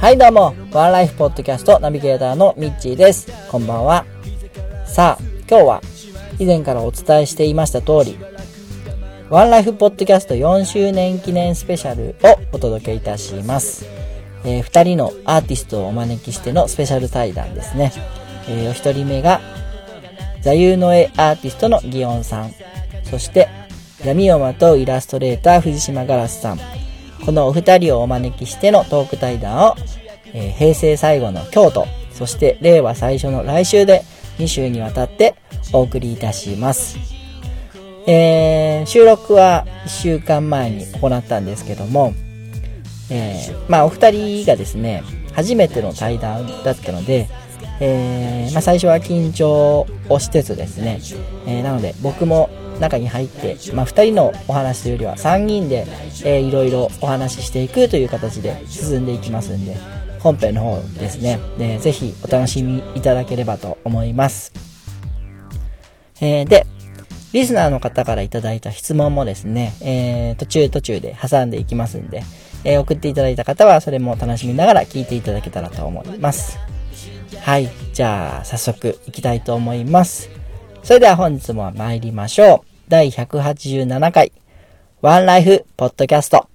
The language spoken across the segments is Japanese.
はいどうも、ワンライフポッドキャストナビゲーターのミッチーです。こんばんは。さあ、今日は以前からお伝えしていました通り、ワンライフポッドキャスト4周年記念スペシャルをお届けいたします。えー二人のアーティストをお招きしてのスペシャル対談ですね。えーお一人目が、座右の絵アーティストのギオンさん。そして、闇をまとうイラストレーター藤島ガラスさん。このお二人をお招きしてのトーク対談を、えー平成最後の京都、そして令和最初の来週で2週にわたってお送りいたします。えー収録は1週間前に行ったんですけども、えーまあお二人がですね、初めての対談だったので、えーまあ最初は緊張をしつつですね、えーなので僕も中に入って、まあ二人のお話というよりは3人で、えーいろいろお話ししていくという形で進んでいきますんで、本編の方ですね、でぜひお楽しみいただければと思います。えーで、リスナーの方からいただいた質問もですね、えー途中途中で挟んでいきますんで、えー送っていただいた方はそれも楽しみながら聞いていただけたらと思います。はい。じゃあ、早速行きたいと思います。それでは本日も参りましょう。第187回、ワンライフポッドキャスト。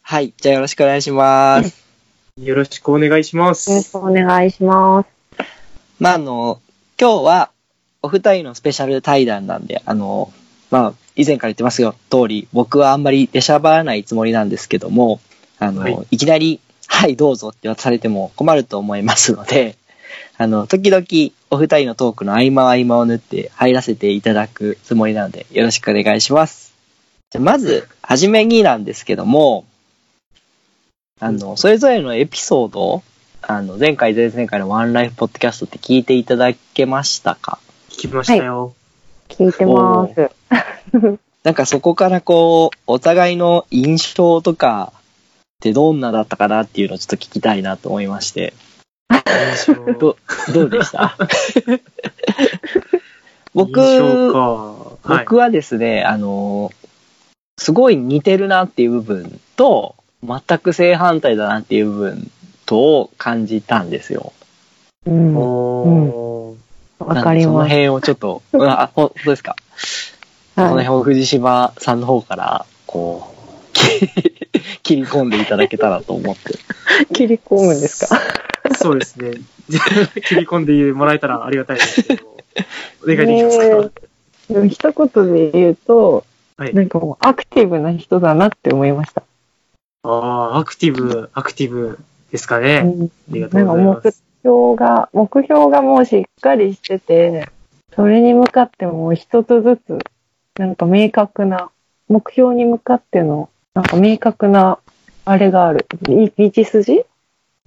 はい。じゃあよろしくお願いします。よろしくお願いしまよろしす。くお願いします。まあ、あの、今日は、お二人のスペシャル対談なんで、あの、まあ、以前から言ってますよ、通り、僕はあんまり出しゃばらないつもりなんですけども、あの、はいい、きなり、はい、どうぞって渡されても困ると思いますので、あの、時々、お二人のトークの合間合間を縫って入らせていただくつもりなので、よろしくお願いします。じゃあまず、はじめになんですけども、あの、それぞれのエピソードあの、前回、前々回のワンライフポッドキャストって聞いていただけましたか？聞きましたよ。聞いてます。なんかそこからこう、お互いの印象とかってどんなだったかなっていうのをちょっと聞きたいなと思いまして。印象ど、どうでした？僕。はい。僕はですね、あの、すごい似てるなっていう部分と、全く正反対だなっていう部分とを感じたんですよ。うん。おーわかります。その辺をちょっと、う んあ、ほ本当ですか？このはい。辺を藤島さんの方から、こう、切り込んでいただけたらと思って。切り込むんですか？そうですね。切り込んでもらえたらありがたいですけど。お願いできますか、ねでも一言で言うと、はいなんかもうアクティブな人だなって思いました。ああ、アクティブ、アクティブですかね。うん。ありがとうございます。目標が、目標がもうしっかりしてて、それに向かってもう一つずつ、なんか明確な、目標に向かっての、なんか明確な、あれがある。い道筋？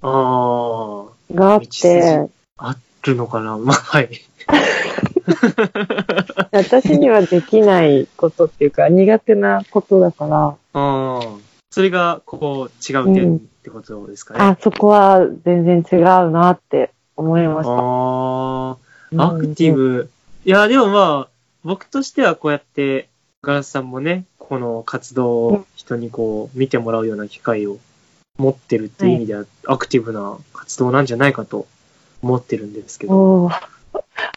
ああ、があって、あるのかな？まあ、はい。私にはできないことっていうか、苦手なことだから、ああ、それが、こう、違う点ってことですかね。あ、そこは全然違うなって思いました。ああ、アクティブ。いや、でもまあ、僕としてはこうやって、ガラスさんもね、この活動を人にこう、見てもらうような機会を持ってるっていう意味では、アクティブな活動なんじゃないかと思ってるんですけど。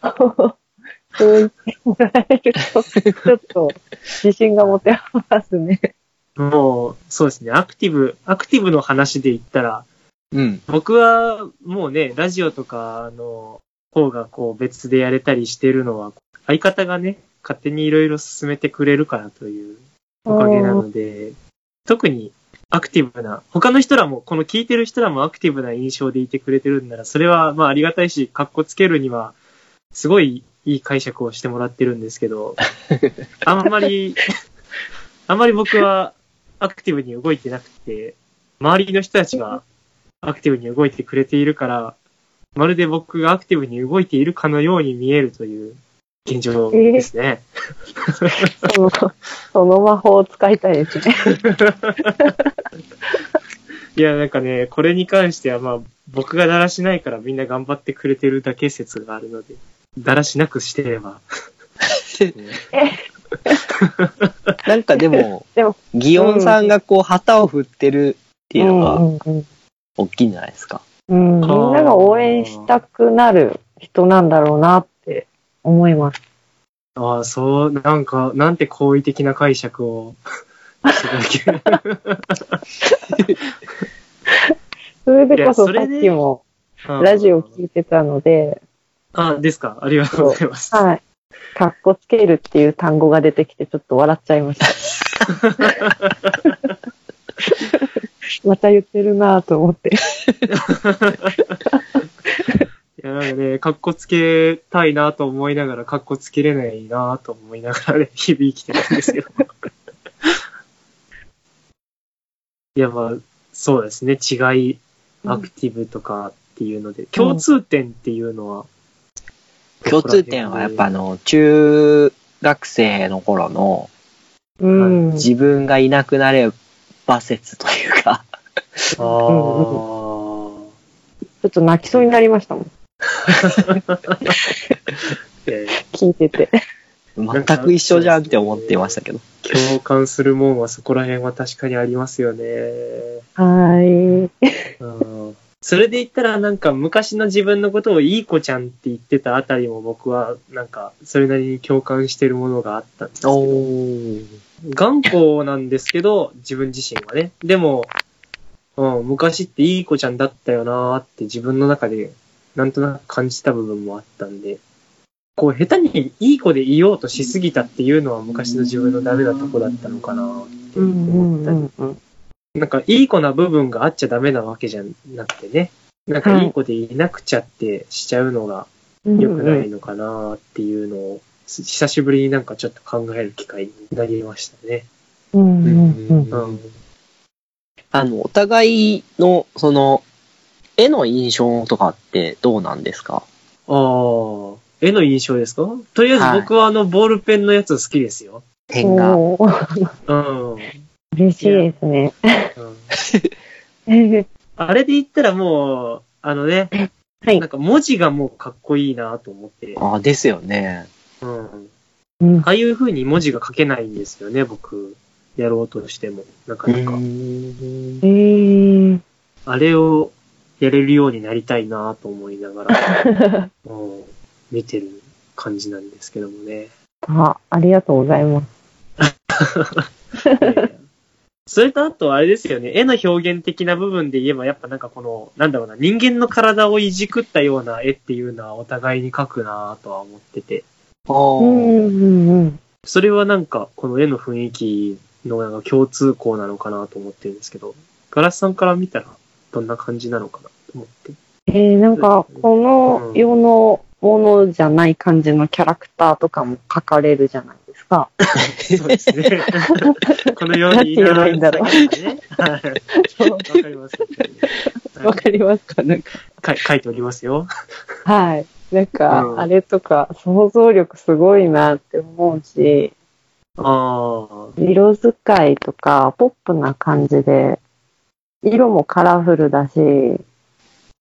そう言ってもらえると、ちょっと自信が持てますね。もう、そうですね、アクティブ、アクティブの話で言ったら、うん。僕はもうね、ラジオとかの方がこう別でやれたりしてるのは、相方がね、勝手にいろいろ進めてくれるからというおかげなので、特にアクティブな、他の人らも、この聞いてる人らもアクティブな印象でいてくれてるんなら、それはまあありがたいし、格好つけるには、すごいいい解釈をしてもらってるんですけど、あんまり、あんまり僕はアクティブに動いてなくて、周りの人たちがアクティブに動いてくれているから、まるで僕がアクティブに動いているかのように見えるという現状ですね。その、その魔法を使いたいですね。いや、なんかね、これに関してはまあ、僕がだらしないからみんな頑張ってくれてるだけ説があるので、だらしなくしてれば。なんかでも、でも、ギオンさんがこう旗を振ってるっていうのが大きいんじゃないですか。うん、みんなが応援したくなる人なんだろうなって思います。ああ、そう、なんか、なんて好意的な解釈をしていただける。それでこそさっきもラジオ聞いてたので、あ、ですか。ありがとうございます。はい。かっこつけるっていう単語が出てきてちょっと笑っちゃいました。また言ってるなぁと思って。いや、なんかね、かっこつけたいなと思いながら、かっこつけれないなと思いながらね、日々生きてるんですけど。いや、まあ、そうですね。違い、アクティブとかっていうので、共通点っていうのは、共通点はやっぱあの、中学生の頃のうん。自分がいなくなれば説というか、ああ、ちょっと泣きそうになりましたもん。え聞いてて。全く一緒じゃんって思ってましたけど。ー共感するもんはそこら辺は確かにありますよね。はい。うんそれで言ったらなんか昔の自分のことをいい子ちゃんって言ってたあたりも僕はなんかそれなりに共感してるものがあったんですけど。ー。頑固なんですけど、自分自身はね。でも、うん、昔っていい子ちゃんだったよなーって自分の中でなんとなく感じた部分もあったんで、こう下手にいい子でいようとしすぎたっていうのは昔の自分のダメなとこだったのかなーって思ったり。なんか、いい子な部分があっちゃダメなわけじゃなくてね。なんか、いい子でいなくちゃってしちゃうのが良くないのかなっていうのを、す久しぶりになんかちょっと考える機会になりましたね。うんうんうん。うん。あの、お互いの、その、絵の印象とかってどうなんですか？ああ、絵の印象ですか？とりあえず僕はあの、ボールペンのやつ好きですよ。点が。おーうん。うん嬉しいですね。あれで言ったらもう、あのね、はいなんか文字がもうかっこいいなと思って。ああ、ですよね。うん。うんああいう風に文字が書けないんですよね、僕。やろうとしても。なかなか。んえー、あれをやれるようになりたいなと思いながら、うん見てる感じなんですけどもね。あ、ありがとうございます。でそれとあとあれですよね、絵の表現的な部分で言えば、やっぱなんかこの、なんだろうな、人間の体をいじくったような絵っていうのはお互いに描くなとは思ってて、あうんーうんうん。それはなんかこの絵の雰囲気のなんか共通項なのかなと思ってるんですけど、ガラスさんから見たらどんな感じなのかなと思って。えー、なんか、この世のものじゃない感じのキャラクターとかも描かれるじゃないか。そうですね。このようにいいんだろうね。はい。わかります。わかりますか？なんか。か書いておりますよ。はい。なんか、うんあれとか、想像力すごいなって思うし、ああ。色使いとか、ポップな感じで、色もカラフルだし、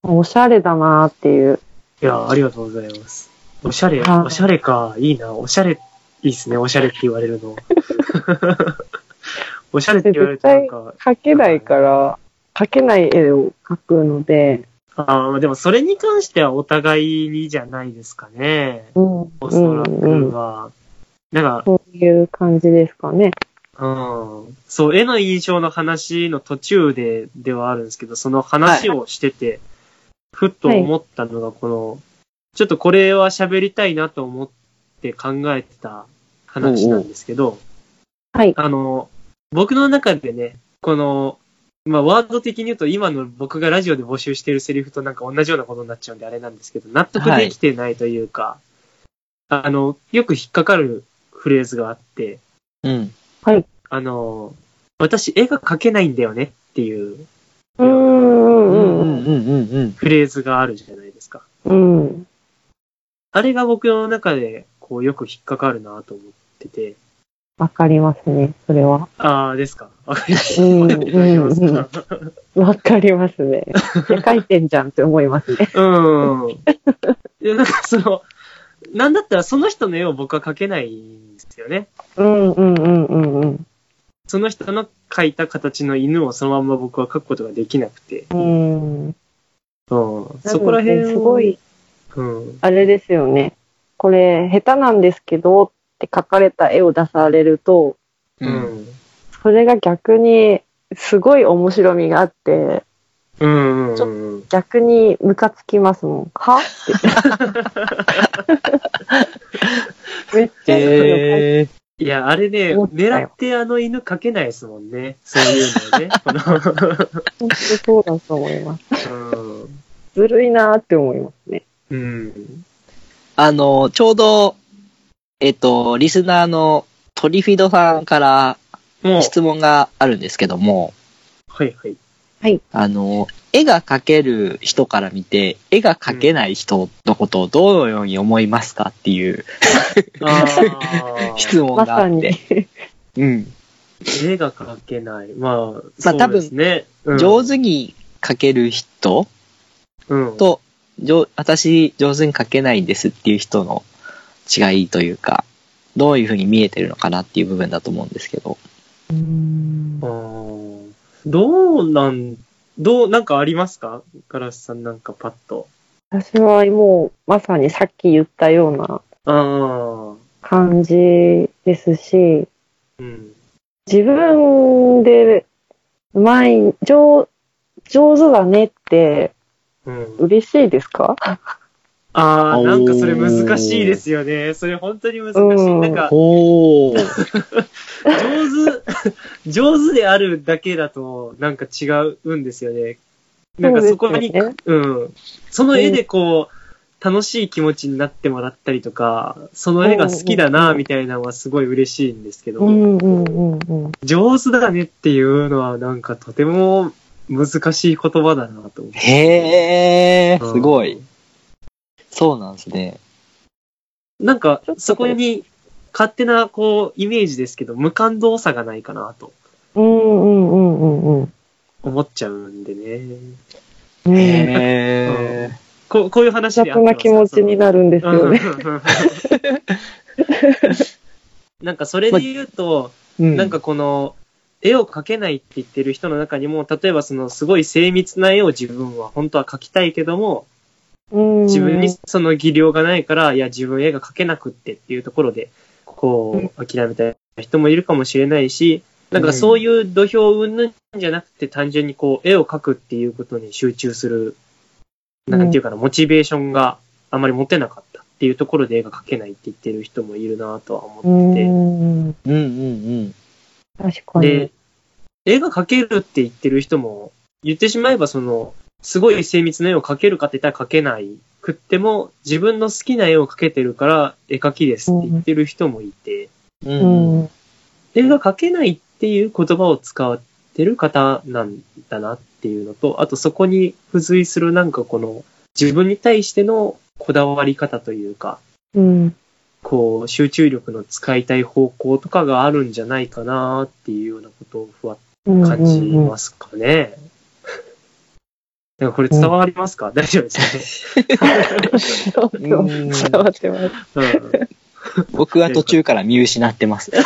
おしゃれだなっていう。いや、ありがとうございます。おしゃれ、はいおしゃれか。いいな。おしゃれ、いいっすね。おしゃれって言われるの。おしゃれって言われるとなんか、描けないから、描けない絵を描くので、ああ、でもそれに関してはお互いにじゃないですかね。うん、おそらうんうんくは。なんか、そういう感じですかね。うん。そう、絵の印象の話の途中で、ではあるんですけど、その話をしてて、ふっと思ったのが、この、ちょっとこれは喋りたいなと思って考えてた話なんですけど、はい。あの、僕の中でね、この、まあ、ワード的に言うと今の僕がラジオで募集してるセリフとなんか同じようなことになっちゃうんであれなんですけど、納得できてないというか、あの、よく引っかかるフレーズがあって、うん。あの、私絵が描けないんだよねっていううーん、ううんん、うんうん。うんうん。フレーズがあるじゃないですか。うん。あれが僕の中で、こう、よく引っかかるなと思ってて、わかりますね、それは。あーですかわかります。うんいただきますかわかりますね。書いてんじゃんって思いますね。うん。いや、なんかその、なんだったらその人の絵を僕は描けないんですよね。うん、うん、うん、うん、うん。その人の描いた形の犬をそのまんま僕は描くことができなくて。うん。うん。そこら辺をすごい、うん。あれですよね。これ、下手なんですけどって書かれた絵を出されると、ううん。ん。それが逆に、すごい面白みがあって、うん。ちょうん。逆にムカつきますもん。は？っ て。めっちゃいいの書いてえいや、あれね、狙ってあの犬描けないですもんね。そういうのね。本当そうだと思います。うん。ずるいなーって思いますね。うん。あの、ちょうど、えっと、リスナーのトリフィドさんから質問があるんですけども、はいはい。あの、絵が描ける人から見て、絵が描けない人のことをどのように思いますかっていうああ。質問まさにがあって。。うん。絵が描けない。まあ、まあそうですね。うん上手に描ける人うん。と、上私上手に描けないんですっていう人の違いというか、どういうふうに見えてるのかなっていう部分だと思うんですけど。うーんどうなん、どう、なんかありますか？ガラスさんなんかパッと。私はもう、まさにさっき言ったような。感じですし、うん。自分で、うまい、上、上手だねってうん。嬉しいですか？ああ、なんかそれ難しいですよね。それ本当に難しい。うんなんか。上手、上手であるだけだと、なんか違うんですよね。なんかそこに、そうねうん。その絵でこう、楽しい気持ちになってもらったりとか、その絵が好きだな、みたいなのはすごい嬉しいんですけど。上手だねっていうのはなんかとても難しい言葉だなと思って。へー、うんすごい。。そうなんですね。なんかそこに勝手なこう、イメージですけど、無感動さがないかなとうんうんうんうんうん。思っちゃうんでね。うん、へこうこういう話で雑な気持ちになるんですよね。うん なんかそれで言うと、ー。なんかこの、絵を描けないって言ってる人の中にも、例えばそのすごい精密な絵を自分は本当は描きたいけども、うん自分にその技量がないから、いや自分絵が描けなくってっていうところで、こう、諦めた人もいるかもしれないし、なんかそういう土俵云々じゃなくて単純にこう、絵を描くっていうことに集中する、なんていうかな、モチベーションがあまり持てなかったっていうところで絵が描けないって言ってる人もいるなとはう思ってて、ん。うんうんうん。確かでに。、絵が描けるって言ってる人も、言ってしまえばその、すごい精密な絵を描けるかって言ったら描けないくっても、自分の好きな絵を描けてるから絵描きですって言ってる人もいて、う。うんん。絵が描けないっていう言葉を使ってる方なんだなっていうのと、あとそこに付随するなんかこの、自分に対してのこだわり方というか、うん。こう、集中力の使いたい方向とかがあるんじゃないかなっていうようなことをふわっうん。感じますかね。なんかこれ伝わりますか、大丈夫ですそうそううん伝わってます。ね。うん僕は途中から見失ってます。な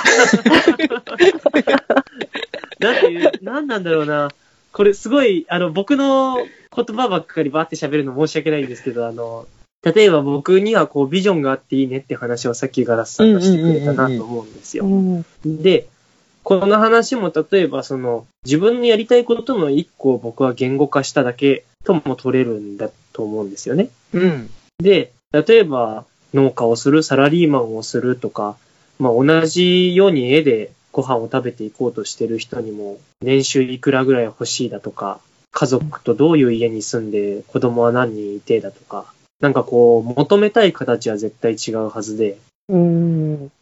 んていう、なんなんだろうな。これすごい、あの、僕の言葉ばっかりバーって喋るの申し訳ないんですけど、あの、例えば僕にはこうビジョンがあっていいねって話をさっきガラスさんがしてくれたなと思うんですよう。ん。で、この話も例えばその自分のやりたいことの一個を僕は言語化しただけとも取れるんだと思うんですよね。うん。で、例えば農家をする、サラリーマンをするとか、まあ同じように絵でご飯を食べていこうとしてる人にも、年収いくらぐらい欲しいだとか、家族とどういう家に住んで子供は何人いてだとか、なんかこう、求めたい形は絶対違うはずで、うん。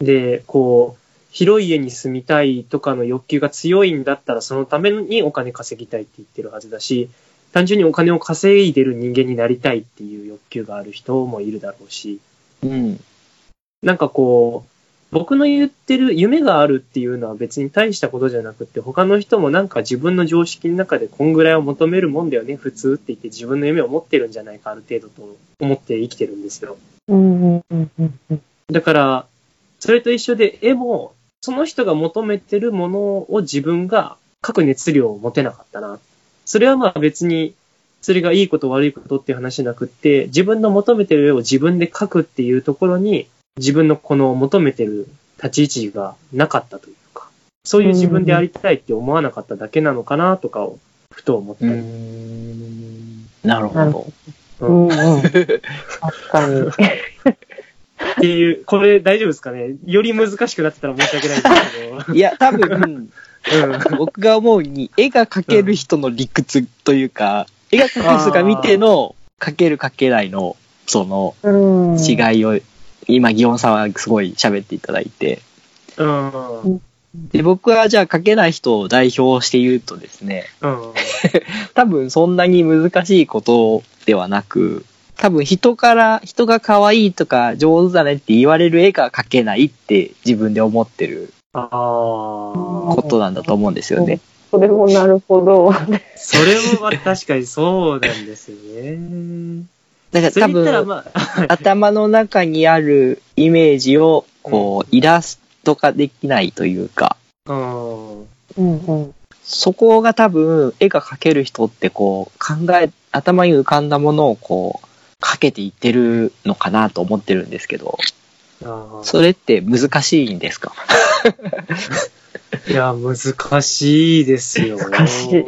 で、こう、広い家に住みたいとかの欲求が強いんだったら、そのためにお金稼ぎたいって言ってるはずだし、単純にお金を稼いでる人間になりたいっていう欲求がある人もいるだろうし、うん。なんかこう、僕の言ってる夢があるっていうのは別に大したことじゃなくって、他の人もなんか自分の常識の中でこんぐらいを求めるもんだよね、普通って言って自分の夢を持ってるんじゃないか、ある程度と思って生きてるんですよ。うん。うん。うん。うん。だから、それと一緒で絵も、その人が求めてるものを自分が書く熱量を持てなかったな。それはまあ別に、それがいいこと悪いことっていう話じゃなくって、自分の求めてる絵を自分で描くっていうところに、自分のこの求めてる立ち位置がなかったというか、そういう自分でありたいって思わなかっただけなのかなとかを、ふと思ったうり。ん。なるほど。うん。うん。確かに。っていう、これ大丈夫ですかね？より難しくなってたら申し訳ないんですけど。いや、多分、うん僕が思うに、絵が描ける人の理屈というか、絵が描ける人が見ての、描ける描けないの、そのうん。違いを、今、祇園さんはすごい喋っていただいて、うん。うん。で、僕はじゃあ描けない人を代表して言うとですね、多分そんなに難しいことではなく、多分人から、人が可愛いとか上手だねって言われる絵が描けないって自分で思ってるああ。ことなんだと思うんですよね。それもなるほど。それもまあ確かにそうなんですよね。だから多分、まあ、頭の中にあるイメージを、こう、イラスト化できないというか、うん。うん。うん。そこが多分、絵が描ける人ってこう、考え、頭に浮かんだものをこう、描けていってるのかなと思ってるんですけど、あそれって難しいんですか？ーいや、難しいですよ。難しい。っ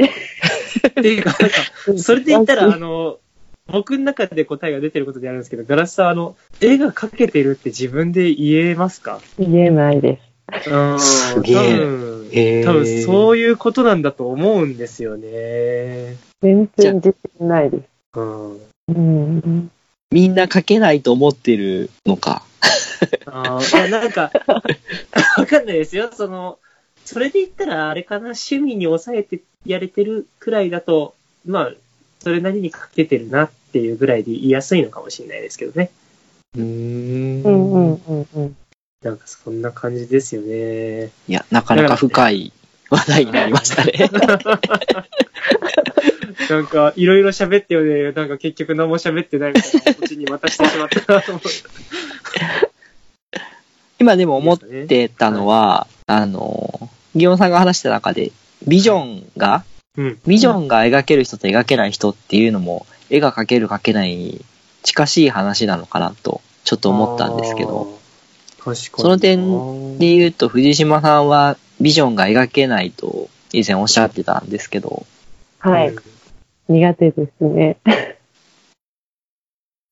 ていうか、なんか、それで言ったら、あの、僕の中で答えが出てることであるんですけど、ガラスさん、あの、絵が描けてるって自分で言えますか？言えないです。うん。すげえ多分へー多分そういうことなんだと思うんですよね。全然自信ないです。うん。うん。みんな描けないと思ってるのか。あーいや、なんか、わかんないですよ。その、それで言ったら、あれかな、趣味に抑えてやれてるくらいだと、まあ、それなりにかけてるなっていうぐらいで言いやすいのかもしれないですけどね。うーんうんうんうんうん。なんかそんな感じですよね。いや、なかなか深い話題になりましたね。なんか、いろいろ喋ってよね、なんか結局何も喋ってないみたいな、こっちに渡してしまったなと思って。今でも思ってたのは、あの、ギオンさんが話した中で、ビジョンが、うん。ビジョンが描ける人と描けない人っていうのも、絵が描ける描けないに近しい話なのかなと、ちょっと思ったんですけど、あー。確かに。その点で言うと、藤島さんはビジョンが描けないと以前おっしゃってたんですけど、はい。苦手ですね。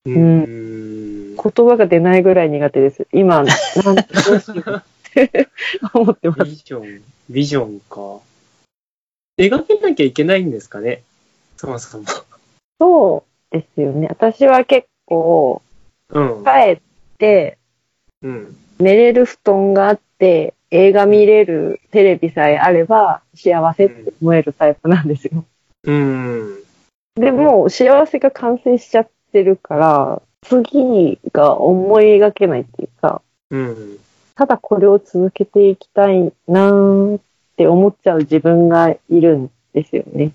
うん。うん。言葉が出ないぐらい苦手です。今、なんどうしようって思ってます。ビジョン、ビジョンか。描けなきゃいけないんですかねそもそも。そうですよね。私は結構、うん。帰って、うん。寝れる布団があって、映画見れるテレビさえあれば幸せって思えるタイプなんですよ。うん。でも、幸せが完成しちゃってるから、次が思い描けないっていうか、うん。ただこれを続けていきたいなーって思っちゃう自分がいるんですよね。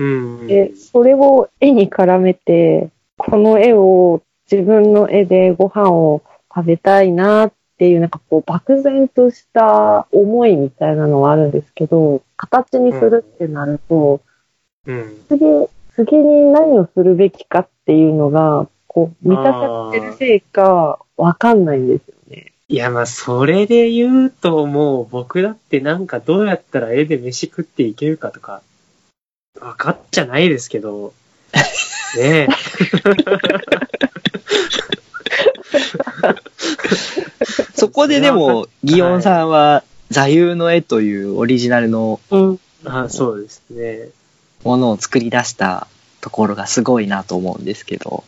うん。で、それを絵に絡めて、この絵を自分の絵でご飯を食べたいなっていう、なんかこう、漠然とした思いみたいなのはあるんですけど、形にするってなると、うん。次、次に何をするべきかっていうのが、こう、満たされてるせいか、わかんないんですよね。いや、まあ、それで言うと、もう、僕だってなんかどうやったら絵で飯食っていけるかとか、分かっちゃないですけど、ねえ。そこででも、ギオンさんは座右の絵というオリジナルのあそうですね。ものを作り出したところがすごいなと思うんですけど。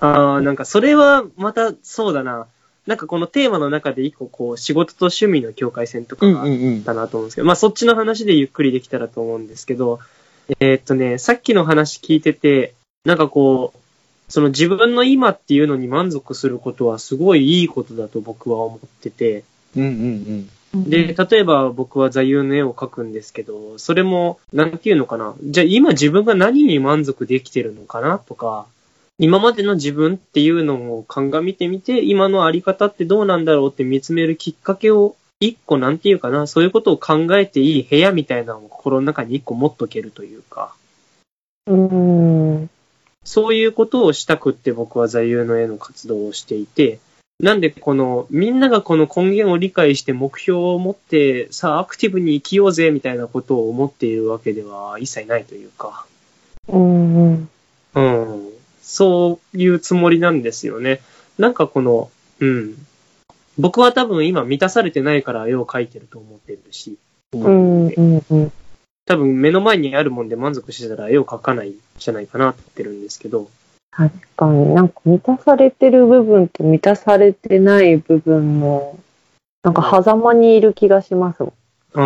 ああ、なんかそれはまたそうだな。なんかこのテーマの中で一個こう仕事と趣味の境界線とかがあったなと思うんですけど、まあそっちの話でゆっくりできたらと思うんですけど、えー、っとね、さっきの話聞いてて、なんかこう、その自分の今っていうのに満足することはすごいいいことだと僕は思ってて、うんうんうん。で、例えば僕は座右の絵を描くんですけど、それも、なんていうのかな。じゃあ今自分が何に満足できてるのかなとか、今までの自分っていうのを鑑みてみて、今のあり方ってどうなんだろうって見つめるきっかけを、一個なんていうかな、そういうことを考えていい部屋みたいなのを心の中に一個持っとけるというか。うん。そういうことをしたくって僕は座右の絵の活動をしていて、なんでこの、みんながこの根源を理解して目標を持って、さあアクティブに生きようぜみたいなことを思っているわけでは一切ないというか。うん、うん。そういうつもりなんですよね。なんかこの、うん。僕は多分今満たされてないから絵を描いてると思ってるし。うん、うんうん多分目の前にあるもんで満足してたら絵を描かないじゃないかなって言ってるんですけど。確かになんか満たされてる部分と満たされてない部分の、なんか狭間にいる気がしますもん。う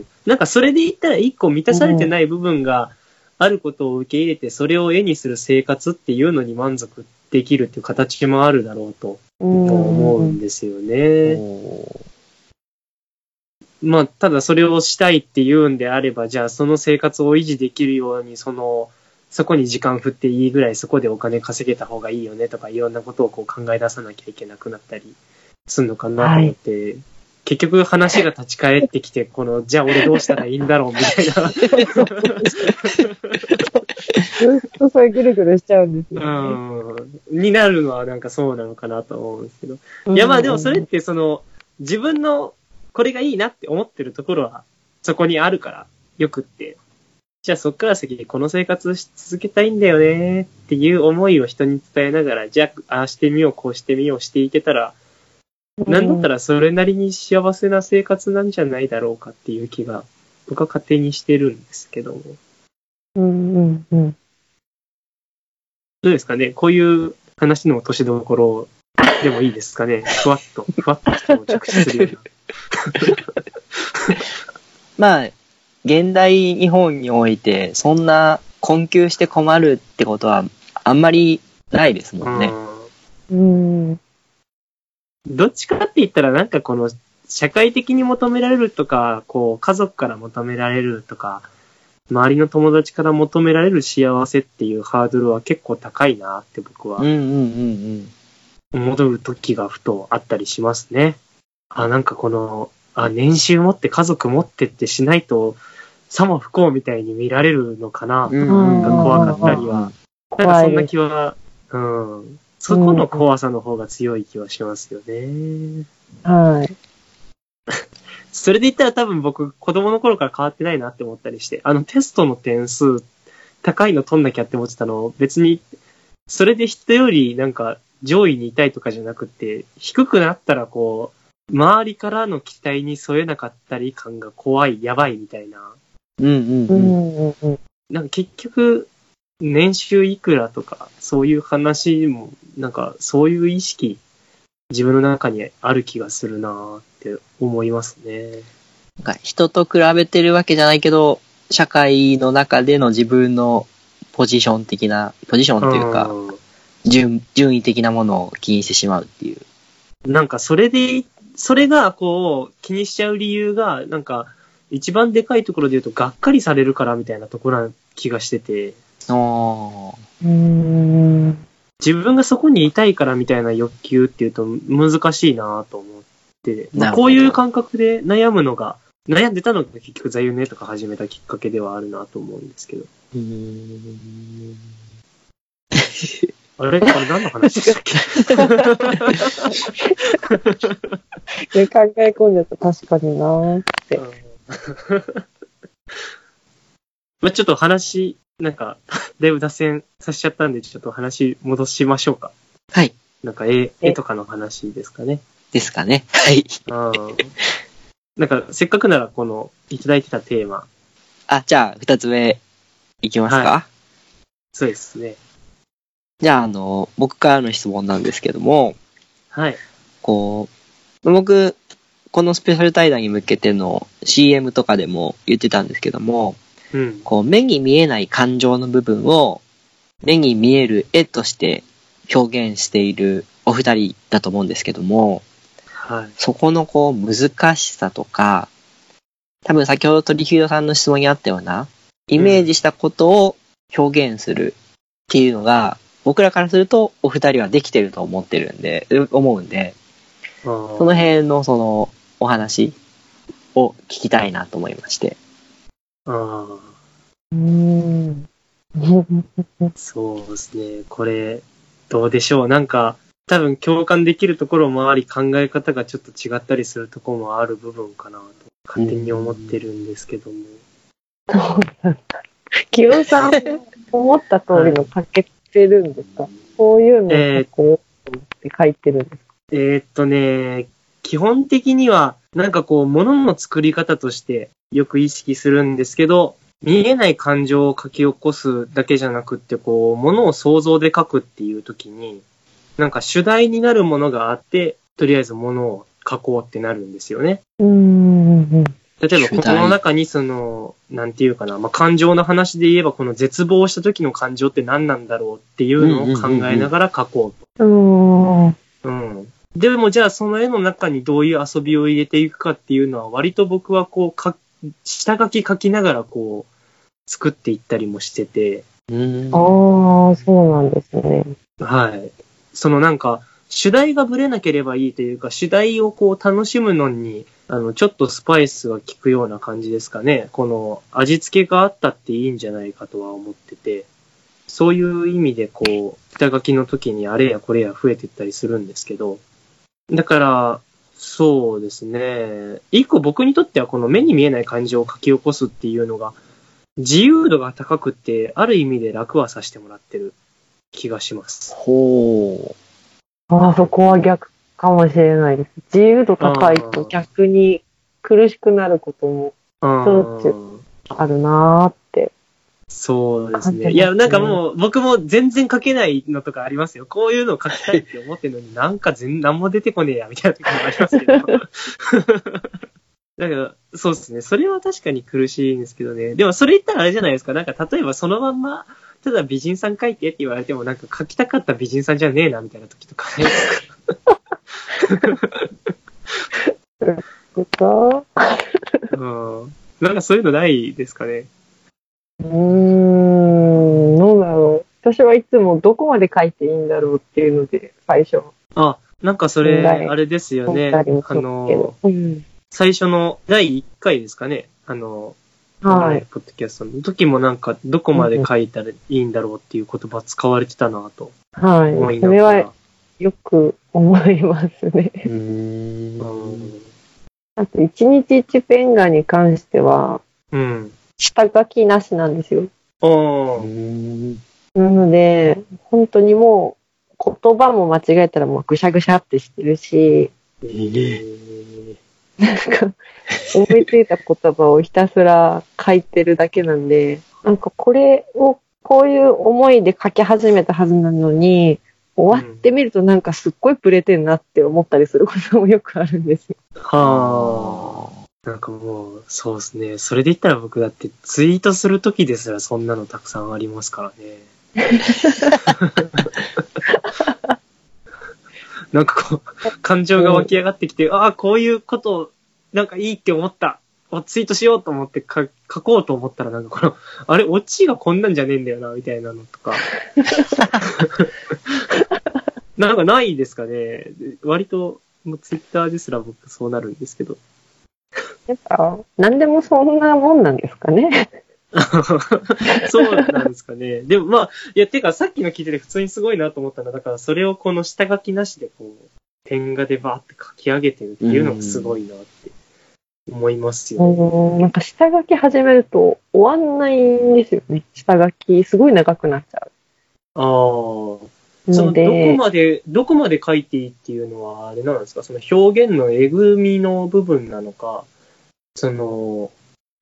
ん。なんかそれで言ったら一個満たされてない部分があることを受け入れて、それを絵にする生活っていうのに満足できるっていう形もあるだろうと思うんですよね。まあ、ただそれをしたいって言うんであれば、じゃあその生活を維持できるように、その、そこに時間振っていいぐらいそこでお金稼げた方がいいよねとか、いろんなことをこう考え出さなきゃいけなくなったりするのかなと思って、はい、結局話が立ち返ってきて、この、じゃあ俺どうしたらいいんだろうみたいな。ずっとそれぐるぐるしちゃうんですよ、ね。うん。になるのはなんかそうなのかなと思うんですけど。いやまあでもそれってその、自分のこれがいいなって思ってるところは、そこにあるから、よくって。じゃあそっから先この生活し続けたいんだよねっていう思いを人に伝えながら、じゃあ、ああしてみよう、こうしてみようしていけたら、なんだったらそれなりに幸せな生活なんじゃないだろうかっていう気が、僕は勝手にしてるんですけども。うんうんうん。どうですかね？こういう話の落としどころでもいいですかね？ふわっと、ふわっと着地するような。まあ、現代日本において、そんな困窮して困るってことは、あんまりないですもんね。うん。どっちかって言ったら、なんかこの、社会的に求められるとか、こう、家族から求められるとか、周りの友達から求められる幸せっていうハードルは結構高いなって僕は。うんうんうんうん。戻る時がふとあったりしますね。あ、なんかこの、あ、年収持って家族持ってってしないと、さも不幸みたいに見られるのかな、うん、なんか怖かったりは。なんかそんな気は、うん。そこの怖さの方が強い気はしますよね。はい。それで言ったら多分僕、子供の頃から変わってないなって思ったりして、あのテストの点数、高いの取んなきゃって思ってたの、別に、それで人よりなんか上位にいたいとかじゃなくて、低くなったらこう、周りからの期待に添えなかったり感が怖い、やばいみたいな。うんうんうん。なんか結局、年収いくらとか、そういう話も、なんかそういう意識、自分の中にある気がするなって思いますね。なんか人と比べてるわけじゃないけど、社会の中での自分のポジション的な、ポジションっていうか、順順位的なものを気にしてしまうっていう。なんかそれでそれが、こう、気にしちゃう理由が、なんか、一番でかいところで言うと、がっかりされるからみたいなところな気がしてて。ああ。うん。自分がそこにいたいからみたいな欲求っていうと難しいなと思って、まあ、こういう感覚で悩むのが、悩んでたのが結局座右の絵とか始めたきっかけではあるなと思うんですけど。うん。あれ？これ何の話？でしたっけ考え込んじゃった確かになーって。まあちょっと話、なんか、だいぶ脱線させちゃったんで、ちょっと話戻しましょうか。はい。なんか絵、絵とかの話ですかね。ですかね。はい。うん。なんか、せっかくならこの、いただいてたテーマ。あ、じゃあ、二つ目、いきますか、はい、そうですね。じゃあ、あの、僕からの質問なんですけども、はい。こう、僕、このスペシャル対談に向けての CM とかでも言ってたんですけども、うん、こう目に見えない感情の部分を目に見える絵として表現しているお二人だと思うんですけども、はい、そこのこう難しさとか、多分先ほど鳥広さんの質問にあったような、イメージしたことを表現するっていうのが、僕らからするとお二人はできてると思ってるんで、思うんで、その辺のそのお話を聞きたいなと思いまして。ああ。うん。そうですね。これ、どうでしょう。なんか、多分共感できるところもあり、考え方がちょっと違ったりするところもある部分かなと、勝手に思ってるんですけども。そうなんだ。清さん、思った通りの書けてるんですか、はい、こういうのを書こうと思って書いてるんですか、えー、えー、っとね、基本的には、なんかこう、物の作り方としてよく意識するんですけど、見えない感情を書き起こすだけじゃなくって、こう、物を想像で書くっていう時に、なんか主題になるものがあって、とりあえず物を書こうってなるんですよね。うん。例えば、この中にその、なんていうかな、まあ、感情の話で言えば、この絶望した時の感情って何なんだろうっていうのを考えながら書こうと。うん。うん。でもじゃあその絵の中にどういう遊びを入れていくかっていうのは割と僕はこうか、下書き書きながらこう作っていったりもしてて。うんああ、そうなんですね。はい。そのなんか、主題がぶれなければいいというか、主題をこう楽しむのに、あの、ちょっとスパイスが効くような感じですかね。この味付けがあったっていいんじゃないかとは思ってて、そういう意味でこう、下書きの時にあれやこれや増えていったりするんですけど、だから、そうですね。一個僕にとってはこの目に見えない感情を書き起こすっていうのが、自由度が高くて、ある意味で楽はさせてもらってる気がします。ほう。ああ、そこは逆かもしれないです。自由度高いと逆に苦しくなることも、しょっちゅうあるなーっそうですね。いや、なんかもう、僕も全然書けないのとかありますよ。こういうの書きたいって思ってるのに、なんか全、なんも出てこねえや、みたいな時もありますけど。だから、そうですね。それは確かに苦しいんですけどね。でも、それ言ったらあれじゃないですか。なんか、例えばそのまんま、ただ美人さん書いてって言われても、なんか書きたかった美人さんじゃねえな、みたいな時とかね。うん。なんかそういうのないですかね。うーん、どうだろう。私はいつもどこまで書いていいんだろうっていうので、最初。あ、なんかそれ、あれですよね。あの、うん、最初の第1回ですかね。あの、はい。ポッドキャストの時もなんか、どこまで書いたらいいんだろうっていう言葉使われてたなと。はい。それはよく思いますね。うん。あと、一日一ペンガに関しては、うん。下書きなしなんですよ。あなので、本当にもう言葉も間違えたらもうぐしゃぐしゃってしてるし、えー、なんか思いついた言葉をひたすら書いてるだけなんで、なんかこれをこういう思いで書き始めたはずなのに、終わってみるとなんかすっごいプレてんなって思ったりすることもよくあるんですよ。はあ。なんかもう、そうですね。それで言ったら僕だってツイートするときですらそんなのたくさんありますからね。なんかこう、感情が湧き上がってきて、ああ、こういうことを、なんかいいって思った。ツイートしようと思って書書こうと思ったら、なんかこの、あれ、オチがこんなんじゃねえんだよな、みたいなのとか。なんかないですかね。割と、もうツイッターですら僕そうなるんですけど。やっぱ、何でもそんなもんなんですかね。そうなんですかね。でもまあ、いや、てかさっきの聞いてて普通にすごいなと思ったのは、だからそれをこの下書きなしでこう、点画でバーって書き上げてるっていうのがすごいなって思いますよね。うん、なんか下書き始めると終わんないんですよね。下書き、すごい長くなっちゃう。ああ。そのどこまで、どこまで書いていいっていうのは、あれなんですか？その表現のえぐみの部分なのか、その、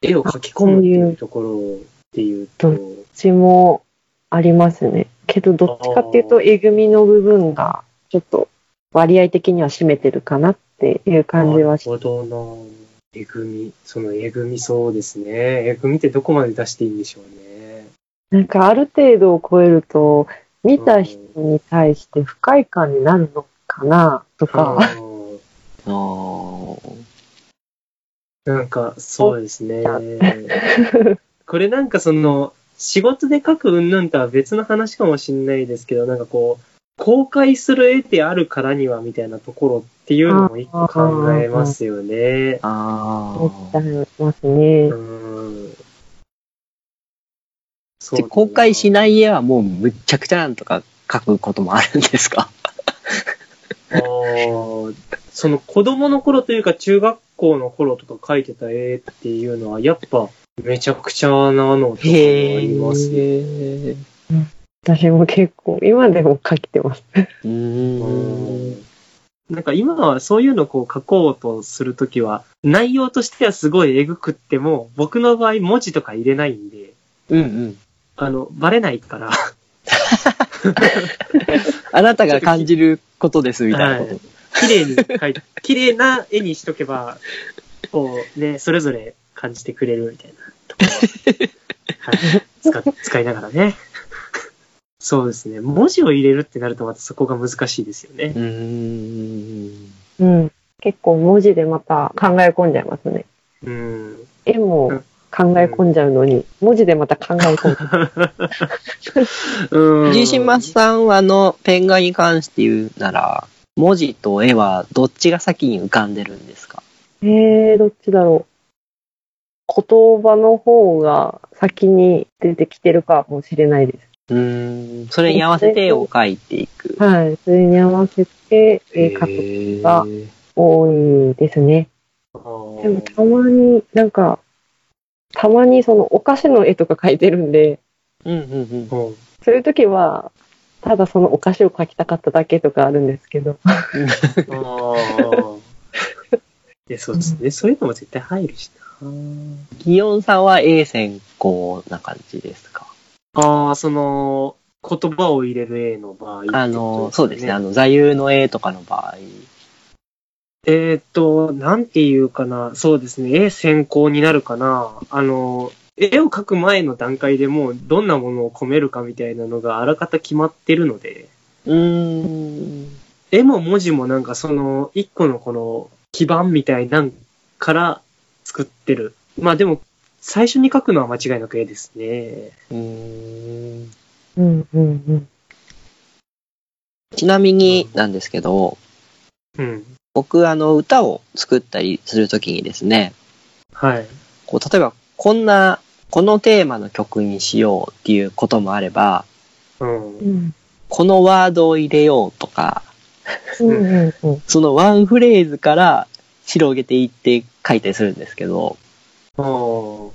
絵を描き込むっていうところっていうと、どうちもありますね。けど、どっちかっていうと、えぐみの部分が、ちょっと割合的には占めてるかなっていう感じはしなるほどな。えぐみ、そのえぐみそうですね。えぐみってどこまで出していいんでしょうね。なんかある程度を超えると、見た人に対して不快感になるのかなとか、うんあーなんか、そうですね。これなんかその、仕事で描く云々とは別の話かもしれないですけど、なんかこう、公開する絵であるからにはみたいなところっていうのも一個考えますよね。あおっしゃー。いますね。うん。そで公開しない絵はもうむっちゃくちゃなんとか書くこともあるんですか？あーその子供の頃というか中学校の頃とか描いてた絵っていうのはやっぱめちゃくちゃなのとかもありますね。へ私も結構、今でも書いてます。ー。うーん。なんか今はそういうのをこう書こうとするときは、内容としてはすごいえぐくっても、僕の場合文字とか入れないんで、うんうん。あの、バレないから、あなたが感じることですみたいなこと。綺麗に描いて、綺麗な絵にしとけば、こうね、それぞれ感じてくれるみたいなところは、はい、使使いながらね。そうですね。文字を入れるってなるとまたそこが難しいですよね。うーん。うん。結構文字でまた考え込んじゃいますね。うん。絵も考え込んじゃうのに、文字でまた考え込む。うん。藤島さんはあの、ペン画に関して言うなら、文字と絵はどっちが先に浮かんでるんですか？えー、どっちだろう。言葉の方が先に出てきてるかもしれないです。うーん。それに合わせて絵を描いていく。はい。それに合わせて絵描くがへ多いですね。でもたまになんか、たまにそのお菓子の絵とか描いてるんで、ーうんうんうん。うんそういう時は、ただそのお菓子を描きたかっただけとかあるんですけど。ああ。いや、そうですね。そういうのも絶対入るしな。ギヨンさんは A 先行な感じですか？ああ、その、言葉を入れる絵の場合、あの、そうですね。あの、座右の絵とかの場合。えーっと、なんていうかな。そうですね。絵先行になるかな。あの、絵を描く前の段階でもうどんなものを込めるかみたいなのがあらかた決まってるので、うーん。絵も文字もなんかその、一個のこの基盤みたいなんから作ってる。まあでも、最初に描くのは間違いなく絵ですね。うーん。うんうんうん。ちなみになんですけど、うん。僕、あの、歌を作ったりするときにですね、はい。こう、例えば、こんな、このテーマの曲にしようっていうこともあれば、うん。うんこのワードを入れようとか、うんうんうん。そのワンフレーズから広げていって書いたりするんですけど、おー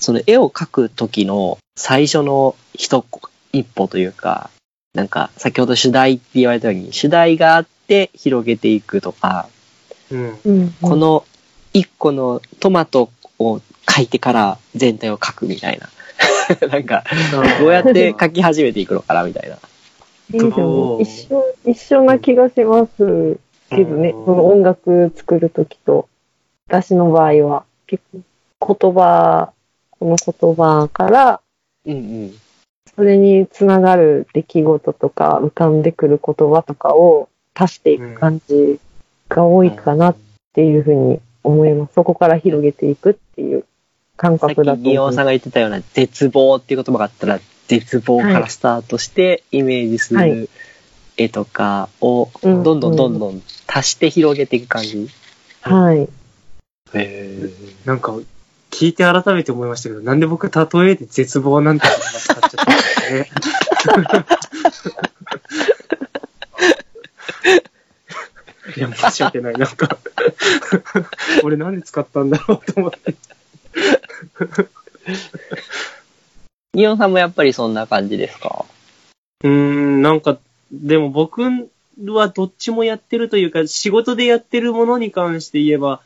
その絵を描く時の最初の一歩一歩というか、なんか先ほど主題って言われたように、主題があって広げていくとか、うん。うんこの一個のトマトを描いてから全体を描くみたいな。なんか、どうやって描き始めていくのかなみたいな。えーでも一緒、一緒な気がしますけどね、うんその音楽作るときと、私の場合は、結構言葉、この言葉から、うんうん。それにつながる出来事とか、浮かんでくる言葉とかを足していく感じが多いかなっていうふうに思います。そこから広げていくっていう感さっ覚だときギオンさんが言ってたような絶望っていう言葉があったら、絶望からスタートしてイメージすはいる絵とかをうんどんどんどんどん足して広げていく感じ？はい。へなんか、聞いて改めて思いましたけど、なんで僕、例えで絶望なんて言葉使っちゃったんですかね？いや、申し訳ない。なんか、俺なんで使ったんだろうと思って。ギオンさんもやっぱりそんな感じですか？うーん、なんか、でも僕はどっちもやってるというか、仕事でやってるものに関して言えば、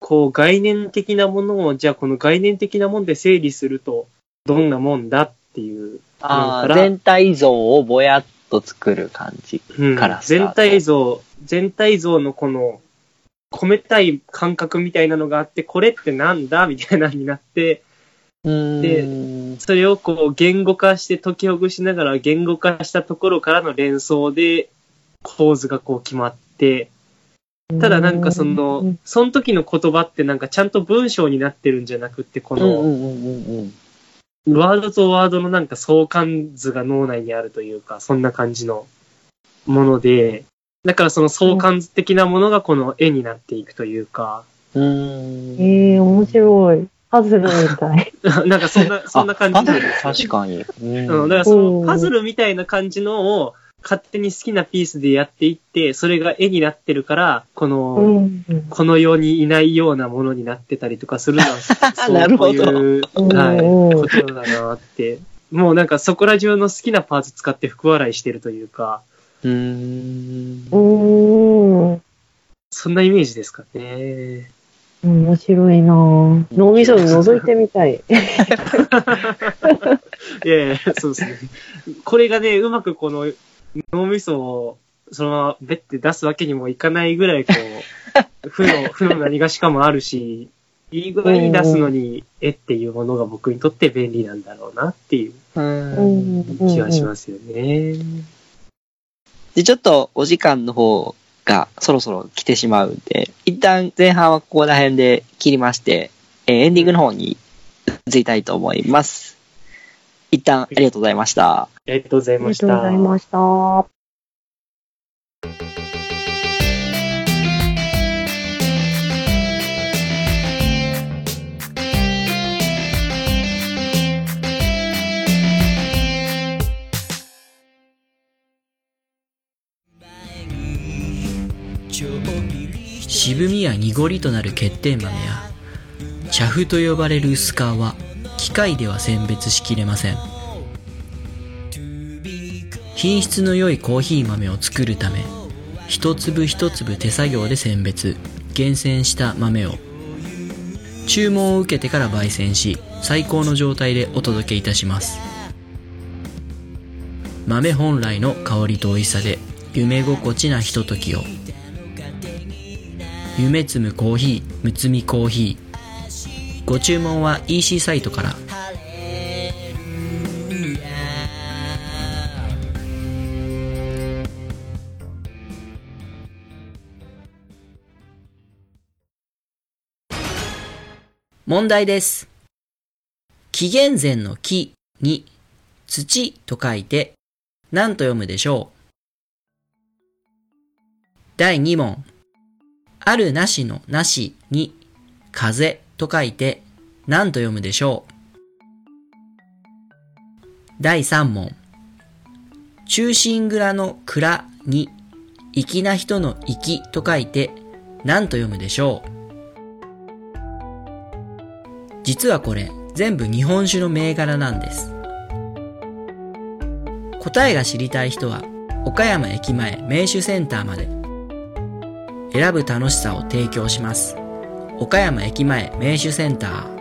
こう概念的なものを、じゃあこの概念的なもんで整理すると、どんなもんだっていうああ、全体像をぼやっと作る感じから、うん、全体像、全体像のこの、込めたい感覚みたいなのがあって、これってなんだみたいなのになって、で、それをこう言語化して解きほぐしながら言語化したところからの連想で構図がこう決まって、ただなんかその、その時の言葉ってなんかちゃんと文章になってるんじゃなくって、この、ワードとワードのなんか相関図が脳内にあるというか、そんな感じのもので、だからその相関図的なものがこの絵になっていくというか。うん。ええー、面白い。パズルみたい。なんかそんな、そんな感じなん確かに。うん。だからそのパズルみたいな感じのを、勝手に好きなピースでやっていって、それが絵になってるから、この、うん、この世にいないようなものになってたりとかするのは、そういう、はい、ことだなって。もうなんかそこら中の好きなパーツ使って福笑いしてるというか、うん。そんなイメージですかね。面白いなぁ。脳みそに覗いてみたい。いやいや、そうですね。これがね、うまくこの脳みそをそのままべって出すわけにもいかないぐらい、こう、負の、負の何がしかもあるし、いい具合に出すのに、絵っていうものが僕にとって便利なんだろうなっていう気はしますよね。で、ちょっとお時間の方がそろそろ来てしまうんで、一旦前半はここら辺で切りまして、えー、エンディングの方に移りたいと思います。一旦ありがとうございました。ありがとうございました。ありがとうございました。渋みや濁りとなる欠点豆や茶粉と呼ばれる薄皮は機械では選別しきれません。品質の良いコーヒー豆を作るため一粒一粒手作業で選別厳選した豆を。注文を受けてから焙煎し最高の状態でお届けいたします。豆本来の香りと美味しさで夢心地なひとときを。夢摘むコーヒーむつみコーヒーご注文は EC サイトから問題です。紀元前の木に土と書いて何と読むでしょう第2問。あるなしのなしに風と書いて何と読むでしょう第3問。中心蔵の蔵に粋な人の粋と書いて何と読むでしょう実はこれ全部日本酒の銘柄なんです。答えが知りたい人は岡山駅前名手センターまで選ぶ楽しさを提供します。岡山駅前名手センター。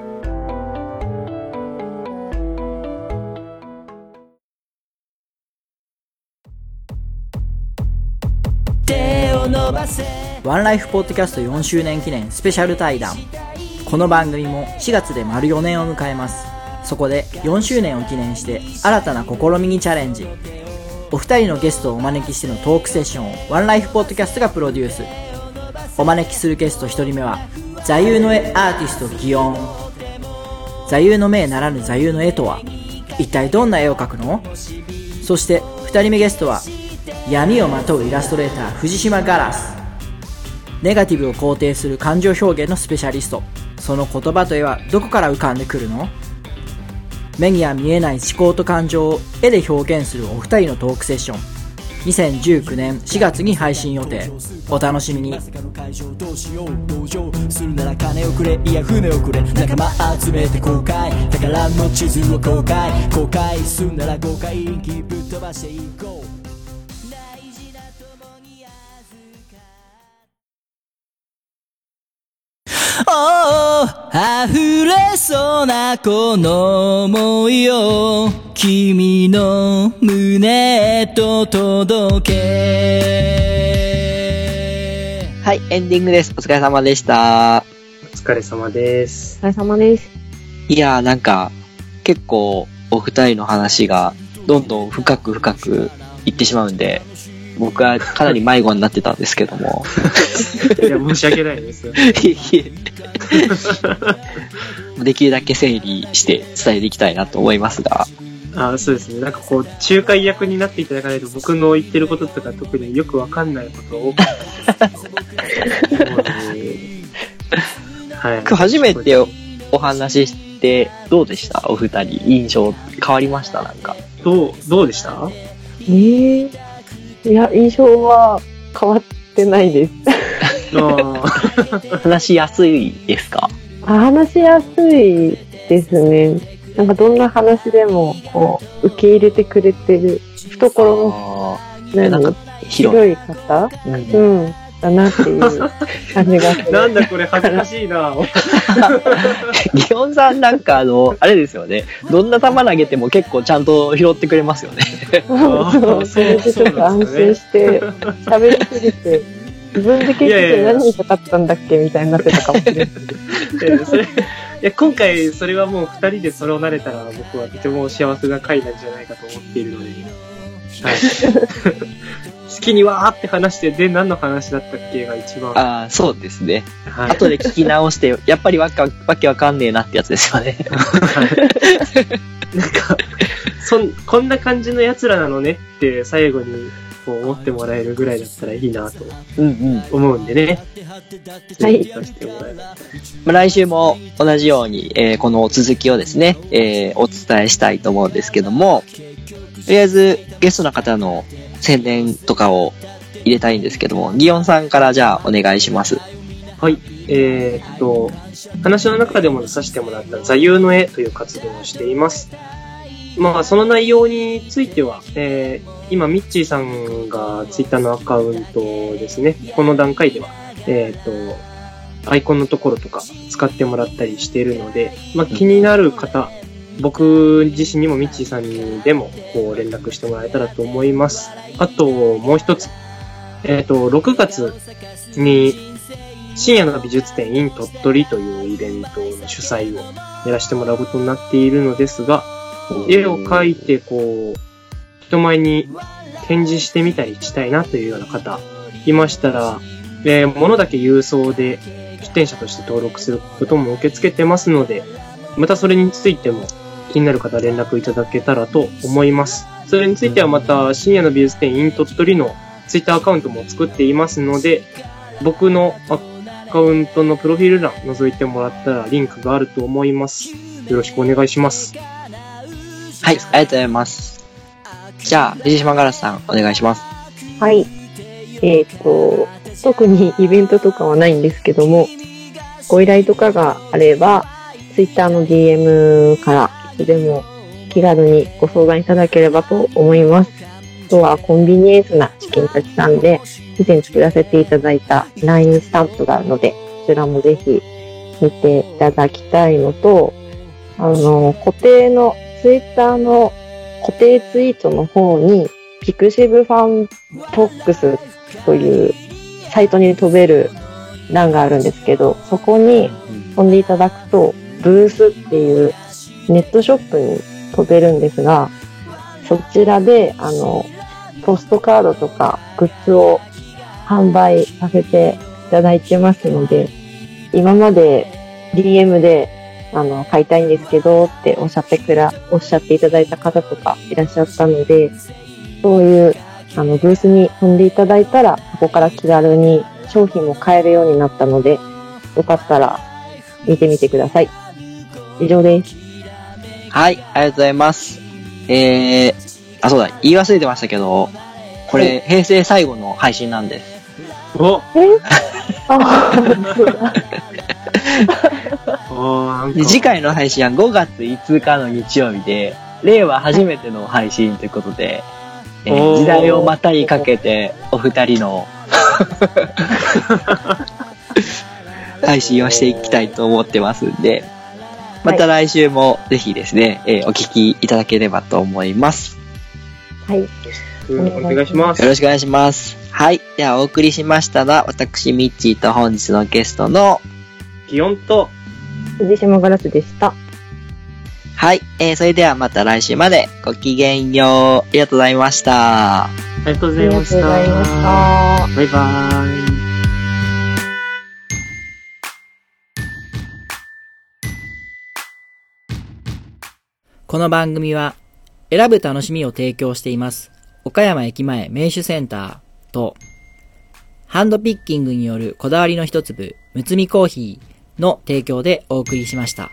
ワンライフポッドキャスト4周年記念スペシャル対談。この番組も4月で丸4年を迎えます。そこで4周年を記念して新たな試みにチャレンジ。お二人のゲストをお招きしてのトークセッションをワンライフポッドキャストがプロデュースお招きするゲスト1人目は座右の絵アーティスト祇園。座右の銘ならぬ座右の絵とは一体どんな絵を描くの？そして2人目ゲストは闇をまとうイラストレーター藤島ガラス。ネガティブを肯定する感情表現のスペシャリスト。その言葉と絵はどこから浮かんでくるの？目には見えない思考と感情を絵で表現するお二人のトークセッション。2019年4月に配信予定。お楽しみに。するなら金をくれいや船をくれ仲間集めて公開。宝の地図を公開。公開するなら誤解ぶっ飛ばしていこう。溢れそうなこの想いを君の胸へと届けはい、エンディングです。お疲れ様でした。お疲れ様です。お疲れ様です。いやーなんか、結構お二人の話がどんどん深く深くいってしまうんで、僕はかなり迷子になってたんですけども。いや、申し訳ないです。できるだけ整理して伝えていきたいなと思いますが。あそうですね。なんかこう、仲介役になっていただかないと僕の言ってることとか特によくわかんないことが多かったはい。今日初めてお話ししてどうでした？お二人。印象変わりました？なんか。どう、どうでした？ええいや、印象は変わってないです。あ 話しやすいですか？あ話しやすいですね。なんかどんな話でも、こう、受け入れてくれてる、懐の、なんか広い。広い方？うんうん。だなっていう感じがする。なんだこれ恥ずかしいな。ギオンさんなんかあの、あれですよね。どんな球投げても結構ちゃんと拾ってくれますよね。そう、それでちょっと安心して、喋りすぎて、自分で結局何にかかったんだっけみたいになってたかもしれない。いや今回それはもう二人でそれを慣れたら僕はとても幸せな回なんじゃないかと思っているので、はい、好きにわーって話してで何の話だったっけが一番、ああ、そうですね。はい、後で聞き直して、やっぱりわかわけわかんねえなってやつですよね。なんかそんこんな感じの奴らなのねって最後にこう思ってもらえるぐらいだったらいいなとうんうん。思うんでね。はい来週も同じように、えーこの続きをですね、えーお伝えしたいと思うんですけども、とりあえずゲストの方の宣伝とかを入れたいんですけども、ギオンさんからじゃあお願いします。はい。えーっと、話の中でも出させてもらった座右の絵という活動をしています。まあ、その内容については、えー今、ミッチーさんがツイッターのアカウントですね、この段階では、えーっと、アイコンのところとか使ってもらったりしているので、まあ、気になる方、僕自身にもミッチーさんにでもこう連絡してもらえたらと思います。あと、もう一つ。えっ、と、6月に深夜の美術展 in 鳥取というイベントの主催をやらせてもらうことになっているのですが、絵を描いてこう、人前に展示してみたりしたいなというような方いましたら、えー物だけ郵送で出展者として登録することも受け付けてますので、またそれについても気になる方連絡いただけたらと思います。それについてはまた深夜の美術展 in 鳥取のツイッターアカウントも作っていますので、僕のアカウントのプロフィール欄覗いてもらったらリンクがあると思います。よろしくお願いします。はい、ありがとうございます。じゃあ、藤島ガラスさん、お願いします。はい。えっ、と、特にイベントとかはないんですけども、ご依頼とかがあれば、Twitter の DM からいつでも気軽にご相談いただければと思います。あとはコンビニエンスなチキンたちさんで、以前作らせていただいた LINE スタンプがあるので、こちらもぜひ見ていただきたいのと、あの、固定の、Twitter の固定ツイートの方に、 pixivFANBOX というサイトに飛べる欄があるんですけど、そこに飛んでいただくと、ブースっていうネットショップに飛べるんですが、そちらで、あの、ポストカードとかグッズを販売させていただいてますので、今まで DM で、あの、買いたいんですけどっておっしゃってくら、おっしゃっていただいた方とかいらっしゃったので、そういう、あの、ブースに飛んでいただいたら、そこから気軽に商品も買えるようになったので、よかったら見てみてください。以上です。はい、ありがとうございます。えー、あ、そうだ、言い忘れてましたけど、これ、平成最後の配信なんです。お。え？次回の配信は5月5日の日曜日で、令和初めての配信ということで、えー。時代をまたいかけて、お二人の 配信をしていきたいと思ってますんで、また来週もぜひですね、えーお聞きいただければと思います。はい。うんお願いします。よろしくお願いします。はい。では、お送りしましたら、私、ミッチーと本日のゲストの、気温と、藤島ガラスでした。はい。えー、それではまた来週までごきげんよう。ありがとうございました。ありがとうございました。ございました。バイバーイ。この番組は、選ぶ楽しみを提供しています。岡山駅前名手センターと、ハンドピッキングによるこだわりの一粒、むつみコーヒーの提供でお送りしました。